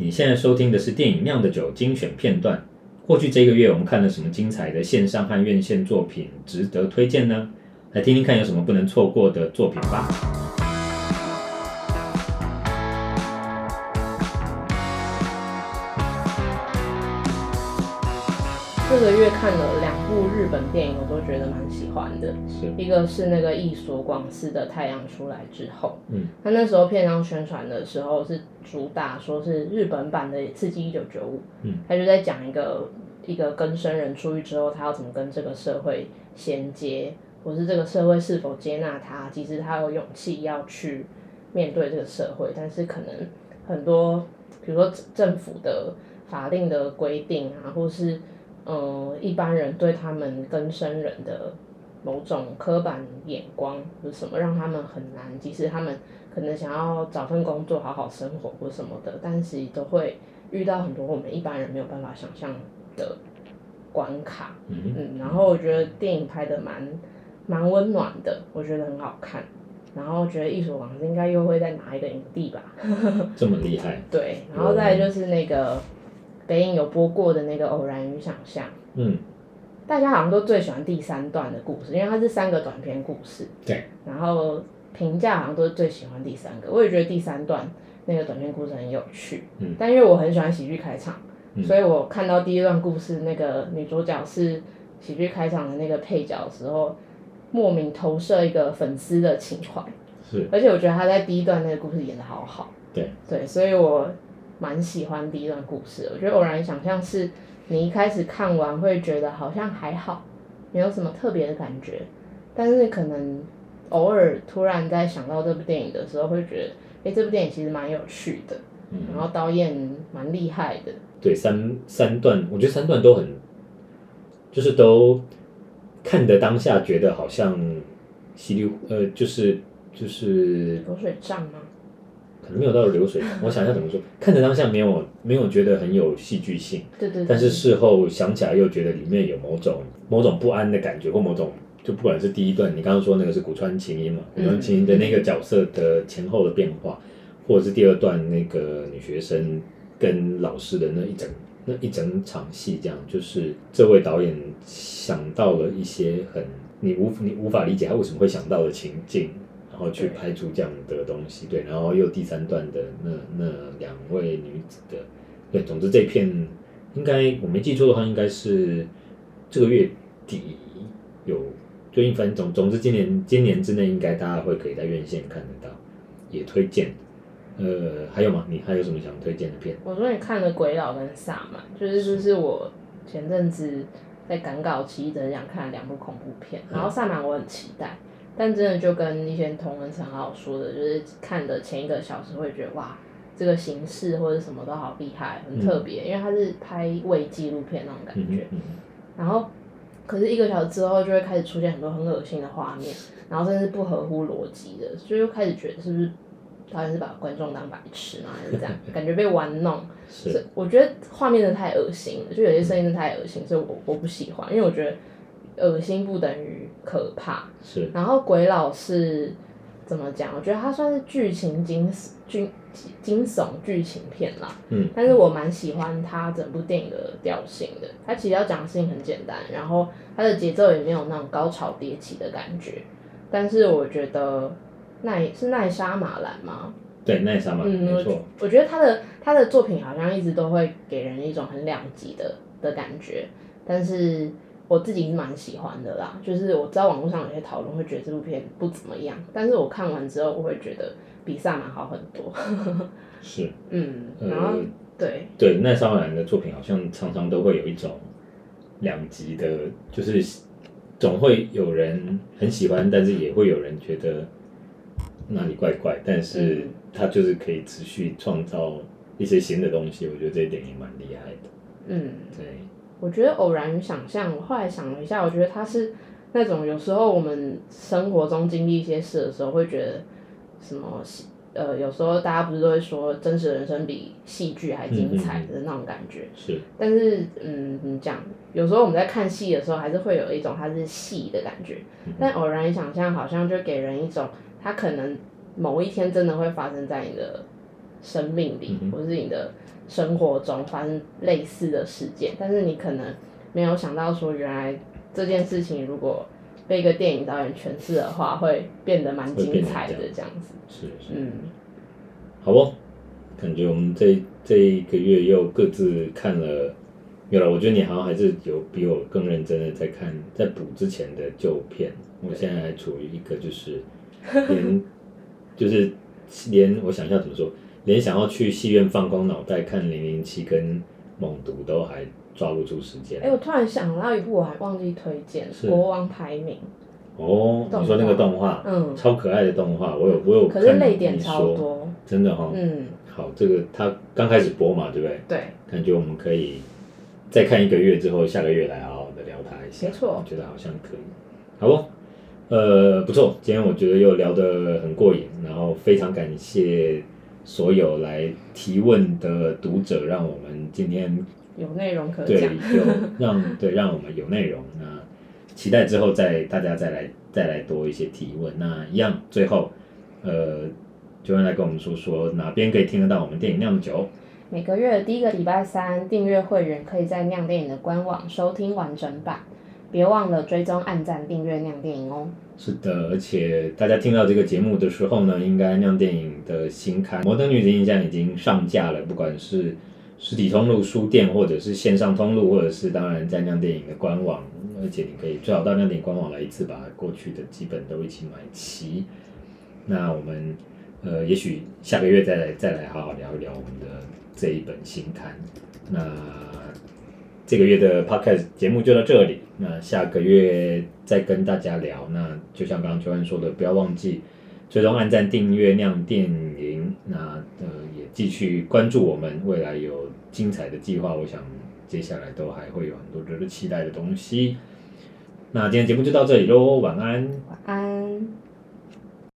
你现在收听的是电影《酿的酒》精选片段。过去这个月，我们看了什么精彩的线上和院线作品值得推荐呢？来听听看有什么不能错过的作品吧。这个月看了两部日本电影，我都觉得蛮喜欢的。是。一个是那个一所广司的《太阳出来之后》，嗯，他那时候片商宣传的时候是主打说是日本版的《刺激一九九五》，嗯，他就在讲一个一个更生人出狱之后，他要怎么跟这个社会衔接，或是这个社会是否接纳他，其实他有勇气要去面对这个社会，但是可能很多，比如说政府的法令的规定啊，或是嗯，一般人对他们更生人的某种刻板眼光，有什么让他们很难。即使他们可能想要找份工作，好好生活或什么的，但是都会遇到很多我们一般人没有办法想象的关卡。嗯，嗯，然后我觉得电影拍的蛮蛮温暖的，我觉得很好看。然后觉得艺术王子应该又会再拿一个影帝吧。这么厉害。对，然后再来就是那个。北影有播过的那个《偶然与想象》，嗯，大家好像都最喜欢第三段的故事，因为它是三个短篇故事。对。然后评价好像都是最喜欢第三个，我也觉得第三段那个短篇故事很有趣。嗯。但因为我很喜欢喜剧开场，嗯，所以我看到第一段故事那个女主角是喜剧开场的那个配角的时候，莫名投射一个粉丝的情怀。是。而且我觉得她在第一段那个故事演的好好。对。对，所以我。蛮喜欢第一段故事，我觉得偶然想象是，你一开始看完会觉得好像还好，没有什么特别的感觉，但是可能偶尔突然在想到这部电影的时候，会觉得，哎，这部电影其实蛮有趣的，嗯，然后导演蛮厉害的。对，三三段，我觉得三段都很，就是都看的当下觉得好像稀里呃，就是就是流水账吗？可能没有到流水，我想一下怎么说。看着当下没有没有觉得很有戏剧性，对对对。但是事后想起来又觉得里面有某种某种不安的感觉，或某种就不管是第一段你刚刚说那个是古川琴音嘛，古川琴音的那个角色的前后的变化，嗯、或者是第二段那个女学生跟老师的那一整那一整场戏，这样就是这位导演想到了一些很你无你无法理解他为什么会想到的情境。然后去拍出这样的东西，对，然后又第三段的那那两位女子的，对，总之这片应该我没记错的话，应该是这个月底有，就一分总总之今年今年之内应该大家会可以在院线看得到，也推荐。呃，还有吗？你还有什么想推荐的片？我说你看了《鬼佬》跟《萨满》，就是就是我前阵子在赶稿期一直很想看两部恐怖片，然后《萨满》我很期待。但真的就跟一些同仁很好说的，就是看的前一个小时会觉得哇，这个形式或者什么都好厉害，很特别，嗯、因为它是拍伪纪录片那种感觉。嗯嗯、然后，可是一个小时之后就会开始出现很多很恶心的画面，然后甚至不合乎逻辑的，所以就开始觉得是不是导演是把观众当白痴嘛，还是这样？感觉被玩弄。是。我觉得画面真的太恶心了，就有些声音真的太恶心，所以我我不喜欢，因为我觉得。恶心不等于可怕，是。然后鬼佬是怎么讲？我觉得它算是剧情惊惊惊悚剧情片啦。嗯。但是我蛮喜欢它整部电影的调性的。它其实要讲的事情很简单，然后它的节奏也没有那种高潮迭起的感觉。但是我觉得奈是奈莎马兰吗？对，奈莎马兰，嗯，没错。我觉得他的他的作品好像一直都会给人一种很两极的的感觉，但是。我自己是蛮喜欢的啦，就是我知道网络上有些讨论会觉得这部片不怎么样，但是我看完之后我会觉得比萨满好很多。是，嗯，然后、呃、对对，奈莎马兰的作品好像常常都会有一种两极的，就是总会有人很喜欢，但是也会有人觉得哪里怪怪，但是他就是可以持续创造一些新的东西，我觉得这一点也蛮厉害的。嗯，对。我觉得偶然与想象，我后来想了一下，我觉得它是那种有时候我们生活中经历一些事的时候，会觉得什么呃，有时候大家不是都会说真实人生比戏剧还精彩的那种感觉。嗯嗯是。但是嗯，你讲有时候我们在看戏的时候，还是会有一种它是戏的感觉。嗯、但偶然与想象好像就给人一种，它可能某一天真的会发生在你的生命里，嗯、或是你的生活中发生类似的事件，但是你可能没有想到说，原来这件事情如果被一个电影导演诠释的话，会变得蛮精彩的这样子。是是，嗯，好不？感觉我们这这一个月又各自看了，有了。我觉得你好像还是有比我更认真的在看，在补之前的旧片。我现在还处于一个就是连 就是连我想一下怎么说，连想要去戏院放光脑袋看《零零七》跟《猛毒》都还抓不住时间。哎、欸，我突然想到一部，我还忘记推荐《国王排名》。哦，你说那个动画，嗯，超可爱的动画，我有我有看。可是泪点超多，真的哈、哦。嗯，好，这个它刚开始播嘛，对不对？对。感觉我们可以再看一个月之后，下个月来好好的聊它一下。没错。我觉得好像可以，好不？呃，不错，今天我觉得又聊得很过瘾，然后非常感谢所有来提问的读者，让我们今天有内容可讲。对，有让 对让我们有内容那。期待之后再大家再来再来多一些提问。那一样，最后，呃，Joanne 来跟我们说说哪边可以听得到我们电影酿酒。每个月的第一个礼拜三，订阅会员可以在酿电影的官网收听完整版。别忘了追踪、按赞、订阅酿电影哦。是的，而且大家听到这个节目的时候呢，应该酿电影的新刊《摩登女子印象》已经上架了，不管是实体通路、书店，或者是线上通路，或者是当然在酿电影的官网。而且你可以最好到酿电影官网来一次，把过去的基本都一起买齐。那我们呃，也许下个月再来再来好好聊一聊我们的这一本新刊。那这个月的 podcast 节目就到这里。那下个月再跟大家聊。那就像刚刚 Joanne 说的，不要忘记追踪、按赞、订阅亮电影。那呃，也继续关注我们未来有精彩的计划。我想。接下来都还会有很多值得期待的东西。那今天节目就到这里喽，晚安。晚安。